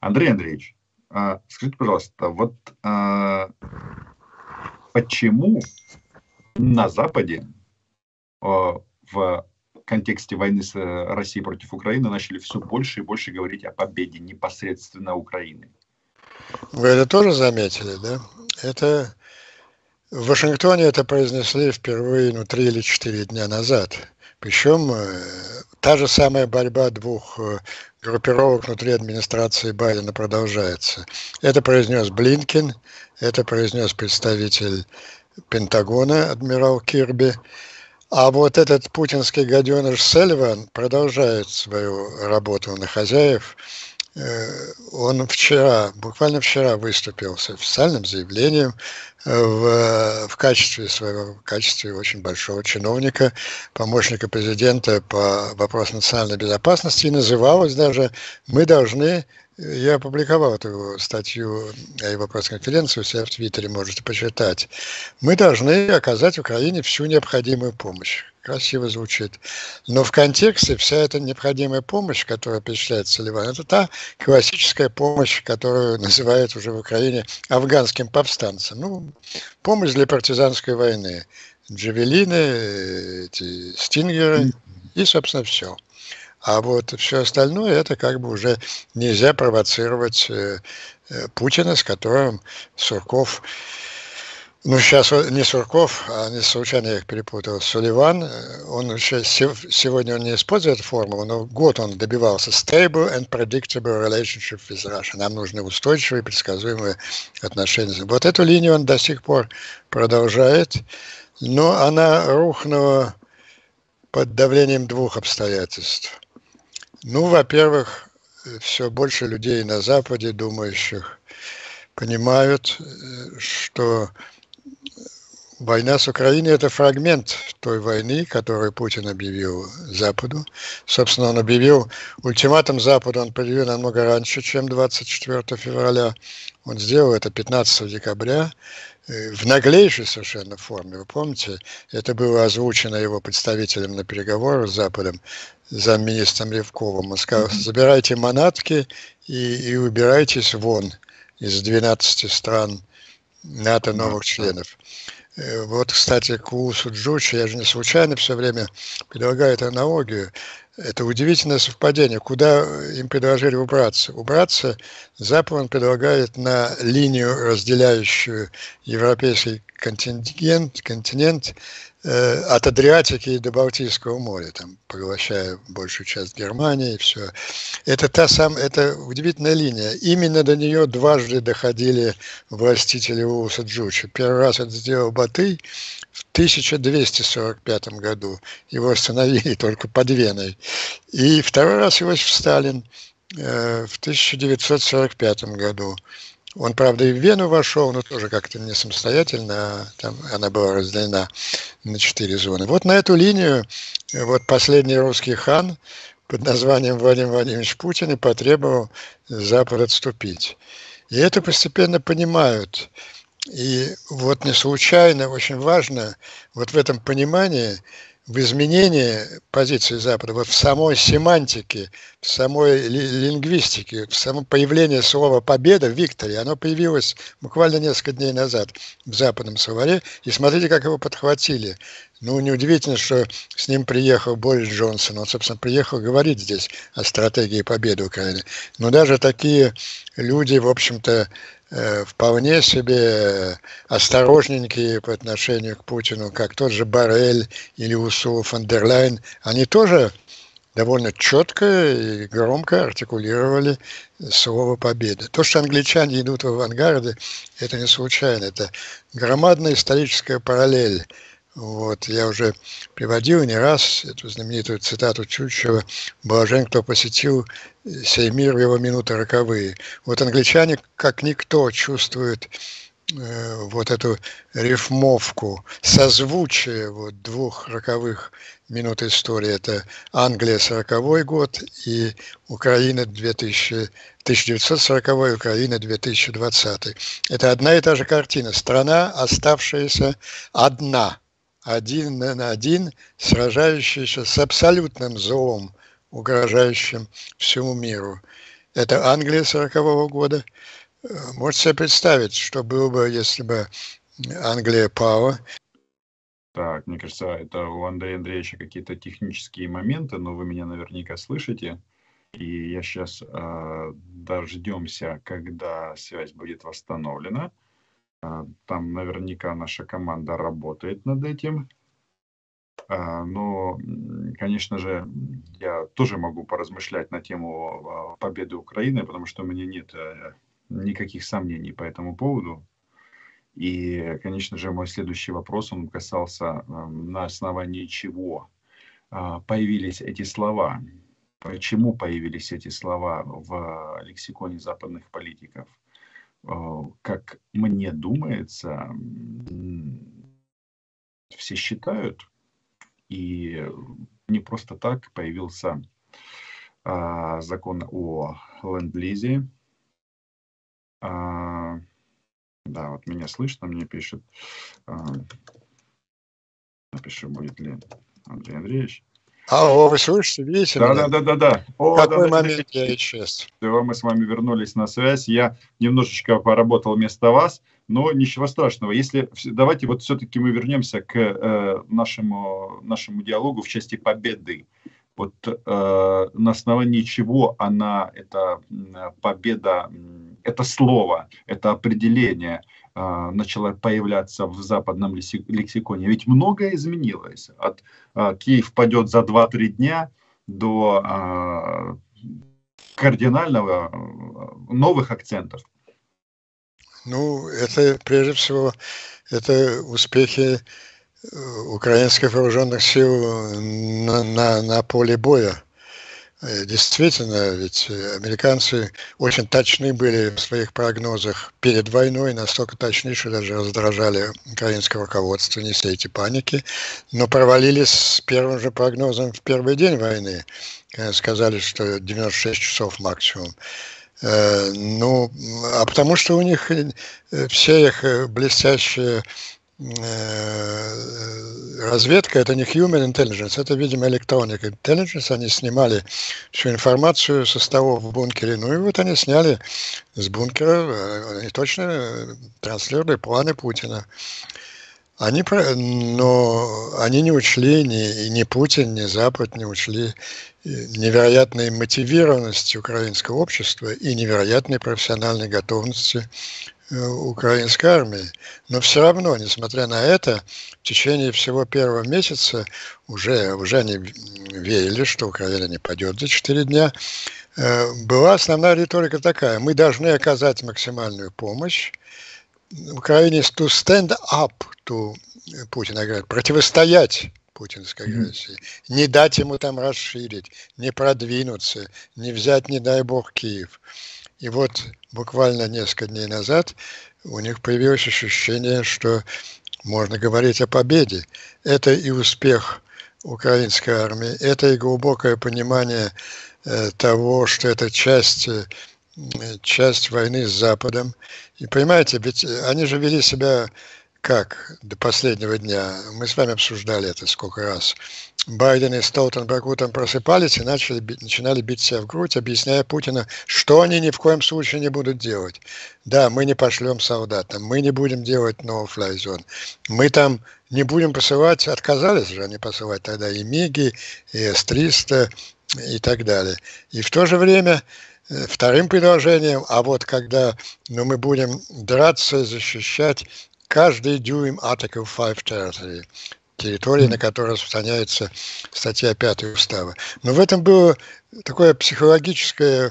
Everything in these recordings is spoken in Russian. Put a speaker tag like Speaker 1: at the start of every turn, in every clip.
Speaker 1: Андрей Андреевич, а, скажите, пожалуйста, вот а, почему на Западе а, в контексте войны с э, Россией против Украины начали все больше и больше говорить о победе непосредственно Украины?
Speaker 2: Вы это тоже заметили, да? Это в Вашингтоне это произнесли впервые ну, три или четыре дня назад. Причем э, та же самая борьба двух э, группировок внутри администрации Байдена продолжается. Это произнес Блинкин, это произнес представитель Пентагона, адмирал Кирби. А вот этот путинский гаденыш Сельван продолжает свою работу на хозяев – он вчера, буквально вчера выступил с официальным заявлением э, в, в качестве своего, в качестве очень большого чиновника, помощника президента по вопросам национальной безопасности, и называлось даже «Мы должны я опубликовал эту статью о его пресс-конференции себя в Твиттере, можете почитать. Мы должны оказать Украине всю необходимую помощь. Красиво звучит. Но в контексте вся эта необходимая помощь, которая перечисляет Соливан, это та классическая помощь, которую называют уже в Украине афганским повстанцам. Ну, помощь для партизанской войны. Джавелины, эти стингеры и, собственно, все. А вот все остальное это как бы уже нельзя провоцировать э, э, Путина, с которым Сурков, ну сейчас не Сурков, а не случайно я их перепутал, Суливан, э, он еще сегодня он не использует формулу, но год он добивался stable and predictable relationship with Russia. Нам нужны устойчивые, предсказуемые отношения. Вот эту линию он до сих пор продолжает, но она рухнула под давлением двух обстоятельств – ну, во-первых, все больше людей на Западе, думающих, понимают, что война с Украиной – это фрагмент той войны, которую Путин объявил Западу. Собственно, он объявил ультиматум Западу, он объявил намного раньше, чем 24 февраля. Он сделал это 15 декабря э, в наглейшей совершенно форме. Вы помните, это было озвучено его представителем на переговорах с Западом замминистром Ревковым. Он сказал, забирайте манатки и, и убирайтесь вон из 12 стран НАТО новых членов. Э, вот, кстати, к Усу Джучи, я же не случайно все время предлагаю эту аналогию. Это удивительное совпадение. Куда им предложили убраться? Убраться Запад предлагает на линию, разделяющую европейский континент, континент Э, от Адриатики до Балтийского моря, там, поглощая большую часть Германии и все. Это та самая, это удивительная линия. Именно до нее дважды доходили властители Улуса Джучи. Первый раз это сделал Батый в 1245 году. Его остановили только под Веной. И второй раз Иосиф Сталин э, в 1945 году. Он, правда, и в Вену вошел, но тоже как-то не самостоятельно, а там она была разделена на четыре зоны. Вот на эту линию вот последний русский хан под названием Владимир Владимирович Путин и потребовал Запад отступить. И это постепенно понимают. И вот не случайно, очень важно вот в этом понимании в изменении позиции Запада, вот в самой семантике, в самой лингвистике, в самом появлении слова «победа» в Викторе, оно появилось буквально несколько дней назад в западном словаре, и смотрите, как его подхватили. Ну, неудивительно, что с ним приехал Борис Джонсон. Он, собственно, приехал говорить здесь о стратегии победы Украины. Но даже такие люди, в общем-то, вполне себе осторожненькие по отношению к Путину, как тот же Боррель или Урсула фон дер Лайн, они тоже довольно четко и громко артикулировали слово «победа». То, что англичане идут в авангарде, это не случайно. Это громадная историческая параллель вот, я уже приводил не раз эту знаменитую цитату Тютчева «Блажен, кто посетил сей мир в его минуты роковые». Вот англичане, как никто, чувствуют э, вот эту рифмовку, созвучие вот двух роковых минут истории. Это Англия 40 год и Украина 2000, 1940 Украина 2020. Это одна и та же картина. Страна, оставшаяся одна – один на один, сражающийся с абсолютным злом, угрожающим всему миру. Это Англия 40 года. Можете себе представить, что было бы, если бы Англия пала.
Speaker 1: Так, мне кажется, это у Андрея Андреевича какие-то технические моменты, но вы меня наверняка слышите. И я сейчас э, дождемся, когда связь будет восстановлена. Э, там наверняка наша команда работает над этим. Э, но, конечно же, я тоже могу поразмышлять на тему победы Украины, потому что у меня нет э, никаких сомнений по этому поводу. И, конечно же, мой следующий вопрос, он касался, на основании чего а, появились эти слова. Почему появились эти слова в лексиконе западных политиков? А, как мне думается, все считают, и не просто так появился а, закон о ленд-лизе, да, вот меня слышно, мне пишет. Э, напишу, будет ли Андрей Андреевич.
Speaker 2: Алло, вы слышите, видите?
Speaker 1: Да, да, да, да, да.
Speaker 2: О, Какой да, момент я исчез?
Speaker 1: Мы с вами вернулись на связь. Я немножечко поработал вместо вас, но ничего страшного. Если давайте вот все-таки мы вернемся к э, нашему нашему диалогу в части победы. Вот э, на основании чего она эта победа это слово, это определение э, начало появляться в западном лексиконе. Ведь многое изменилось. От э, Киев падет за 2-3 дня до э, кардинального новых акцентов.
Speaker 2: Ну, это прежде всего это успехи украинских вооруженных сил на, на, на поле боя. Э, действительно, ведь американцы очень точны были в своих прогнозах перед войной, настолько точны, что даже раздражали украинское руководство, не сейте паники, но провалились с первым же прогнозом в первый день войны. Сказали, что 96 часов максимум. Э, ну, а потому что у них э, все их блестящие Э, разведка это не human intelligence, это, видимо, electronic intelligence. Они снимали всю информацию со столов в бункере. Ну и вот они сняли с бункера, э, они точно э, транслировали планы Путина. Они, но они не учли, ни, ни Путин, ни Запад не учли невероятной мотивированности украинского общества и невероятной профессиональной готовности Э, украинской армии. Но все равно, несмотря на это, в течение всего первого месяца уже, уже они верили, что Украина не пойдет за 4 дня. Э, была основная риторика такая. Мы должны оказать максимальную помощь Украине to stand up to Путина, говорят, противостоять путинской агрессии, не дать ему там расширить, не продвинуться, не взять, не дай бог, Киев. И вот буквально несколько дней назад у них появилось ощущение, что можно говорить о победе. Это и успех украинской армии, это и глубокое понимание э, того, что это часть, э, часть войны с Западом. И понимаете, ведь они же вели себя как до последнего дня. Мы с вами обсуждали это сколько раз. Байден и Столтенберг утром просыпались и начали, начинали бить себя в грудь, объясняя Путину, что они ни в коем случае не будут делать. Да, мы не пошлем солдат, мы не будем делать no-fly zone, мы там не будем посылать, отказались же они посылать тогда и МИГи, и С-300 и так далее. И в то же время э, вторым предложением, а вот когда ну, мы будем драться защищать каждый дюйм Article 5 territory, территории, на которой распространяется статья 5 устава. Но в этом было такое психологическое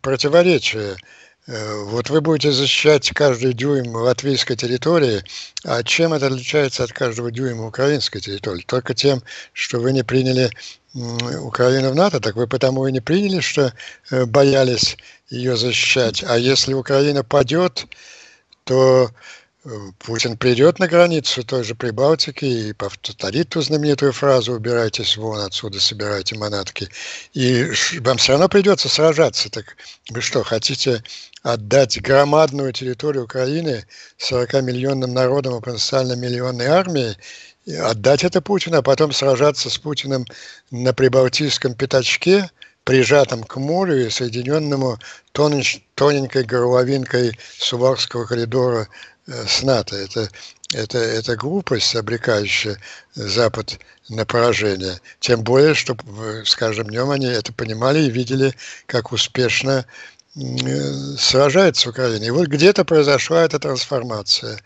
Speaker 2: противоречие. Э, вот вы будете защищать каждый дюйм латвийской территории, а чем это отличается от каждого дюйма украинской территории? Только тем, что вы не приняли Украину в НАТО, так вы потому и не приняли, что э, боялись ее защищать. А если Украина падет, то Путин придет на границу той же Прибалтики и повторит ту знаменитую фразу «убирайтесь вон отсюда, собирайте манатки». И вам все равно придется сражаться. Так вы что, хотите отдать громадную территорию Украины 40-миллионным народом и потенциально миллионной армии, отдать это Путину, а потом сражаться с Путиным на Прибалтийском пятачке, прижатым к морю и соединенному тоненькой горловинкой Суварского коридора с НАТО. Это, это, это глупость, обрекающая Запад на поражение. Тем более, что с каждым днем они это понимали и видели, как успешно э, сражается Украина. И вот где-то произошла эта трансформация.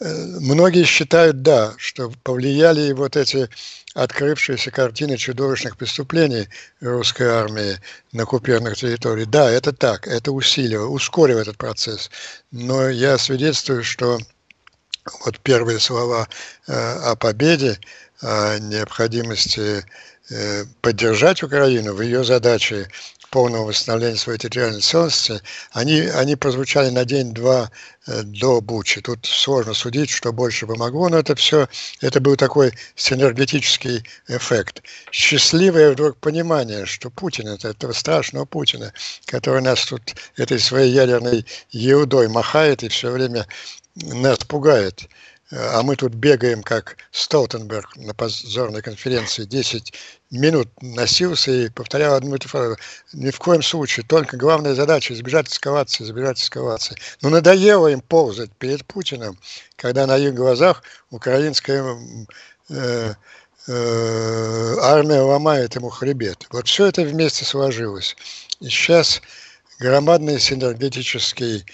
Speaker 2: Э, многие считают, да, что повлияли вот эти открывшиеся картины чудовищных преступлений русской армии на оккупированных территориях. Да, это так, это усиливало, ускорило этот процесс. Но я свидетельствую, что вот первые слова э, о победе, о необходимости э, поддержать Украину в ее задаче полного восстановления своей территориальной целостности, они, они прозвучали на день-два э, до Бучи. Тут сложно судить, что больше помогло, но это все, это был такой синергетический эффект. Счастливое вдруг понимание, что Путин, это этого страшного Путина, который нас тут этой своей ядерной еудой махает и все время нас пугает – а мы тут бегаем, как Столтенберг на позорной конференции, 10 минут носился и повторял одну эту фразу. Ни в коем случае, только главная задача избежать эскалации, избежать эскалации. Но надоело им ползать перед Путиным, когда на их глазах украинская э, э, армия ломает ему хребет. Вот все это вместе сложилось. И сейчас громадный синергетический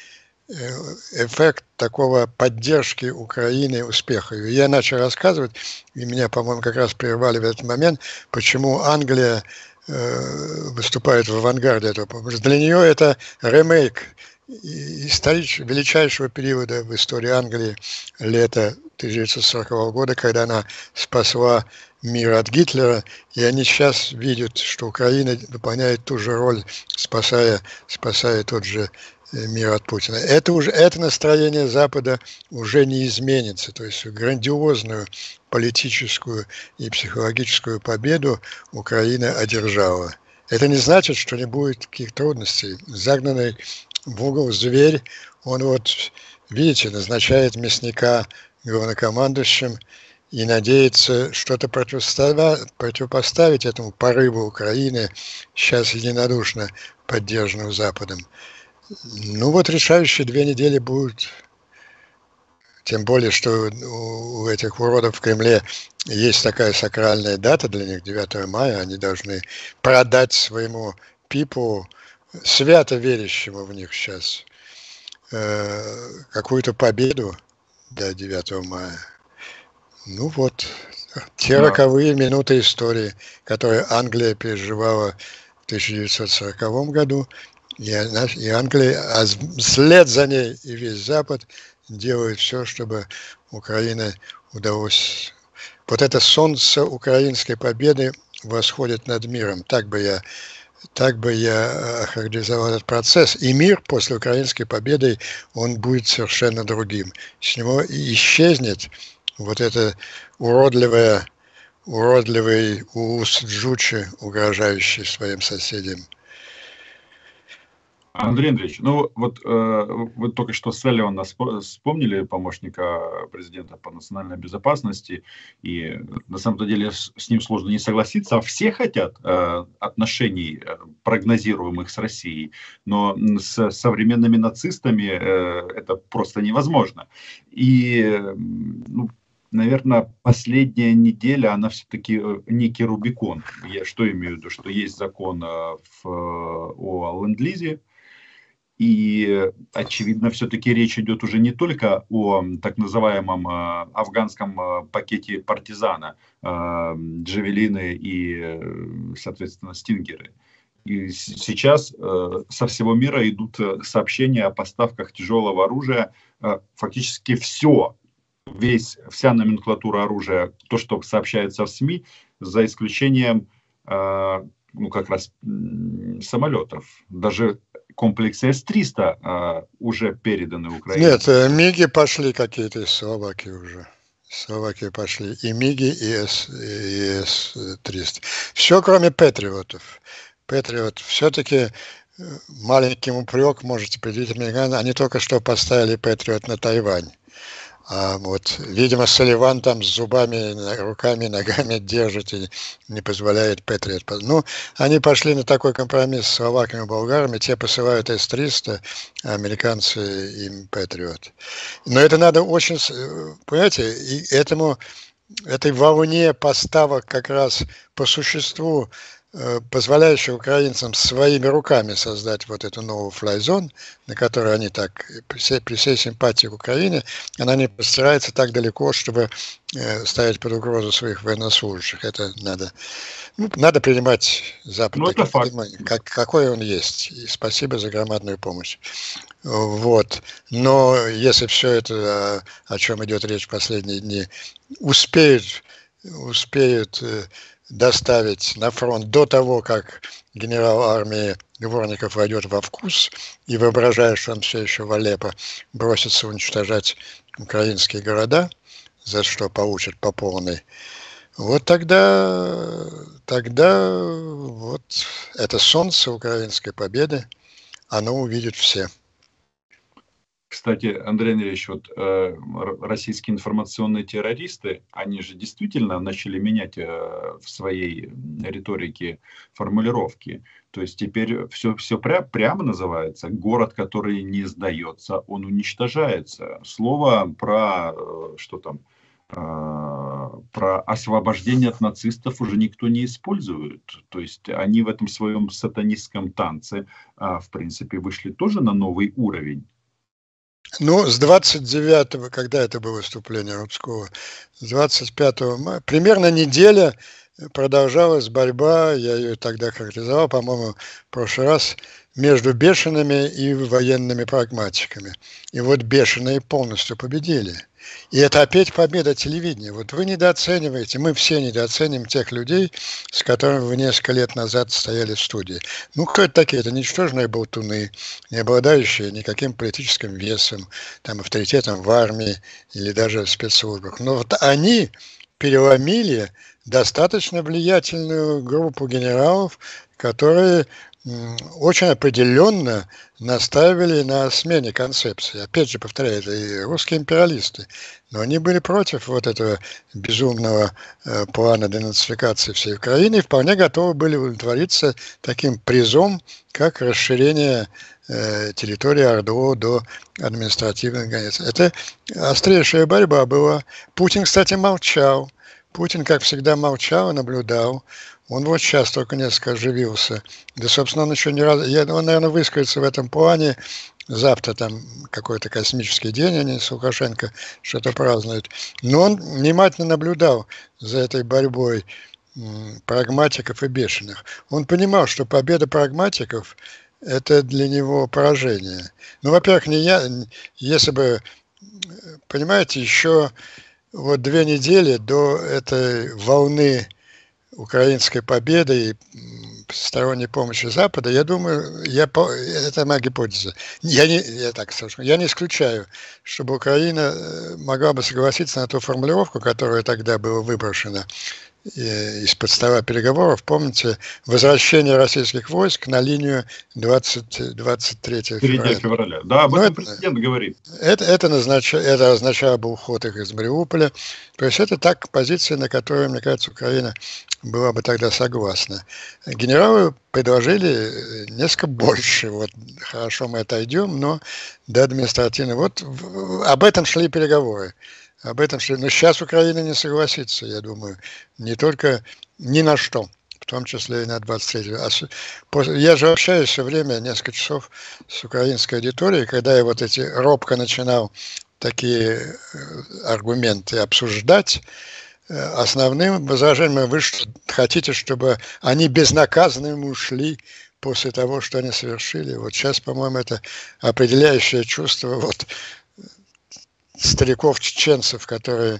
Speaker 2: эффект такого поддержки Украины успеха. И я начал рассказывать, и меня, по-моему, как раз прервали в этот момент, почему Англия э, выступает в авангарде этого. Потому что для нее это ремейк историч, величайшего периода в истории Англии лета 1940 года, когда она спасла мир от Гитлера, и они сейчас видят, что Украина выполняет ту же роль, спасая, спасая тот же мир от Путина. Это уже это настроение Запада уже не изменится. То есть грандиозную политическую и психологическую победу Украина одержала. Это не значит, что не будет каких трудностей. Загнанный в угол зверь, он вот, видите, назначает мясника главнокомандующим и надеется что-то противопоставить, этому порыву Украины, сейчас единодушно поддержанному Западом. Ну вот решающие две недели будут. Тем более, что у этих уродов в Кремле есть такая сакральная дата для них, 9 мая. Они должны продать своему пипу, свято верящему в них сейчас, э, какую-то победу до 9 мая. Ну вот, те да. роковые минуты истории, которые Англия переживала в 1940 году, и, и Англия, а вслед за ней и весь Запад делают все, чтобы Украине удалось... Вот это солнце украинской победы восходит над миром. Так бы я так бы я охарактеризовал этот процесс. И мир после украинской победы, он будет совершенно другим. С него исчезнет вот это уродливое, уродливый ус Джучи, угрожающий своим соседям.
Speaker 1: Андрей Андреевич, ну вот э, вы только что Селлиона вспомнили, помощника президента по национальной безопасности, и на самом деле с, с ним сложно не согласиться, а все хотят э, отношений э, прогнозируемых с Россией, но с современными нацистами э, это просто невозможно. И ну, наверное, последняя неделя, она все-таки э, некий Рубикон. Я что имею в виду? Что есть закон э, в, о ленд-лизе, и, очевидно, все-таки речь идет уже не только о так называемом э, афганском э, пакете партизана, э, джавелины и, соответственно, стингеры. И сейчас со всего мира идут сообщения о поставках тяжелого оружия. Фактически все, весь, вся номенклатура оружия, то, что сообщается в СМИ, за исключением ну, как раз самолетов. Даже комплексы С-300 а, уже переданы Украине?
Speaker 2: Нет, э, МИГи пошли какие-то из уже. Словакии пошли и МИГи, и С-300. Все, кроме Патриотов. Патриот все-таки э, маленький упрек можете предъявить американцам. Они только что поставили Патриот на Тайвань. А вот, видимо, Соливан там с зубами, руками, ногами держит и не позволяет Патриот. Ну, они пошли на такой компромисс с словаками и болгарами. Те посылают С-300, а американцы им Патриот. Но это надо очень... Понимаете, и этому, этой волне поставок как раз по существу позволяющая украинцам своими руками создать вот эту новую флайзон, на которой они так, при всей, при всей симпатии к Украине, она не постарается так далеко, чтобы э, ставить под угрозу своих военнослужащих. Это надо, ну, надо принимать Запад ну, это факт. Как, какой он есть. И спасибо за громадную помощь. Вот. Но если все это, о, о чем идет речь в последние дни, успеют, успеют э, доставить на фронт до того, как генерал армии Дворников войдет во вкус и, воображая, что он все еще в Алеппо, бросится уничтожать украинские города, за что получит по полной, вот тогда, тогда вот это солнце украинской победы, оно увидит все.
Speaker 1: Кстати, Андрей Андреевич, вот э, российские информационные террористы, они же действительно начали менять э, в своей риторике формулировки. То есть теперь все, все пря, прямо называется. Город, который не сдается, он уничтожается. Слово про э, что там, э, про освобождение от нацистов уже никто не использует. То есть они в этом своем сатанистском танце, э, в принципе, вышли тоже на новый уровень.
Speaker 2: Ну, с 29-го, когда это было выступление Рудского, с 25 мая, примерно неделя продолжалась борьба, я ее тогда характеризовал, по-моему, в прошлый раз, между бешеными и военными прагматиками. И вот бешеные полностью победили – и это опять победа телевидения. Вот вы недооцениваете, мы все недооценим тех людей, с которыми вы несколько лет назад стояли в студии. Ну, кто это такие? Это ничтожные болтуны, не обладающие никаким политическим весом, там, авторитетом в армии или даже в спецслужбах. Но вот они переломили достаточно влиятельную группу генералов, которые очень определенно наставили на смене концепции. Опять же, повторяю, это и русские империалисты. Но они были против вот этого безумного э, плана денацификации всей Украины и вполне готовы были удовлетвориться таким призом, как расширение э, территории ОРДО до административных границ. Это острейшая борьба была. Путин, кстати, молчал. Путин, как всегда, молчал и наблюдал. Он вот сейчас только несколько оживился. Да, собственно, он еще не раз... Он, наверное, выскажется в этом плане. Завтра там какой-то космический день, они с Лукашенко что-то празднуют. Но он внимательно наблюдал за этой борьбой прагматиков и бешеных. Он понимал, что победа прагматиков – это для него поражение. Ну, во-первых, не я, если бы, понимаете, еще вот две недели до этой волны украинской победы и сторонней помощи Запада, я думаю, я, это моя гипотеза. Я не, я так скажу, я не исключаю, чтобы Украина э, могла бы согласиться на ту формулировку, которая тогда была выброшена из-под стола переговоров, помните, возвращение российских войск на линию 20, 23
Speaker 1: февраля. февраля. Да, об этом президент говорит.
Speaker 2: Это, это, назнач, это означало бы уход их из Мариуполя. То есть это так позиция, на которую, мне кажется, Украина была бы тогда согласна. Генералы предложили несколько больше. Вот хорошо, мы отойдем, но до административного. Вот об этом шли переговоры об этом, что, но сейчас Украина не согласится, я думаю, не только ни на что, в том числе и на 23 а Я же общаюсь все время, несколько часов с украинской аудиторией, когда я вот эти робко начинал такие э, аргументы обсуждать, э, основным возражением вы хотите, чтобы они безнаказанными ушли после того, что они совершили. Вот сейчас, по-моему, это определяющее чувство вот стариков-чеченцев, которые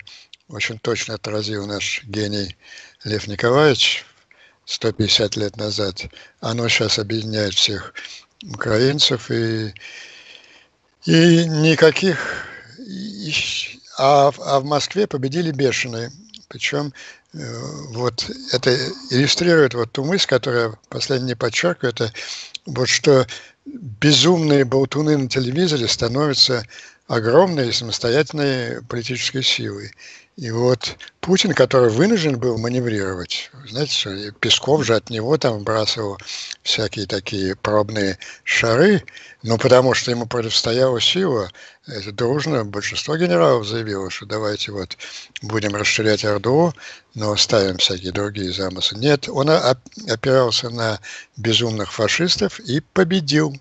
Speaker 2: очень точно отразил наш гений Лев Николаевич 150 лет назад, оно сейчас объединяет всех украинцев и, и никаких... А, а в Москве победили бешеные. Причем э, вот это иллюстрирует вот ту мысль, которая последний подчеркиваю, это вот что безумные болтуны на телевизоре становятся огромной самостоятельной политической силой. И вот Путин, который вынужден был маневрировать, знаете, Песков же от него там бросил всякие такие пробные шары, но потому что ему противостояла сила, это дружно большинство генералов заявило, что давайте вот будем расширять Орду, но ставим всякие другие замыслы. Нет, он опирался на безумных фашистов и победил,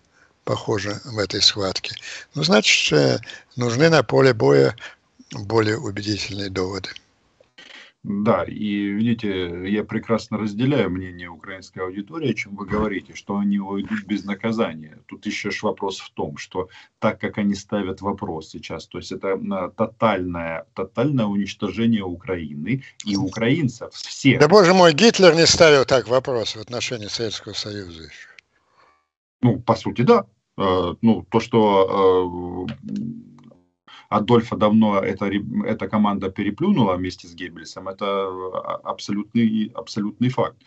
Speaker 2: похоже, в этой схватке. Ну, значит, э, нужны на поле боя более убедительные доводы.
Speaker 1: Да, и видите, я прекрасно разделяю мнение украинской аудитории, о чем вы говорите, что они уйдут без наказания. Тут еще ж вопрос в том, что так как они ставят вопрос сейчас, то есть это тотальное, тотальное уничтожение Украины и украинцев всех.
Speaker 2: Да боже мой, Гитлер не ставил так вопрос в отношении Советского Союза еще.
Speaker 1: Ну, по сути, да. Э, ну, то, что э, Адольфа давно эта, эта команда переплюнула вместе с Геббельсом, это а, абсолютный, абсолютный факт.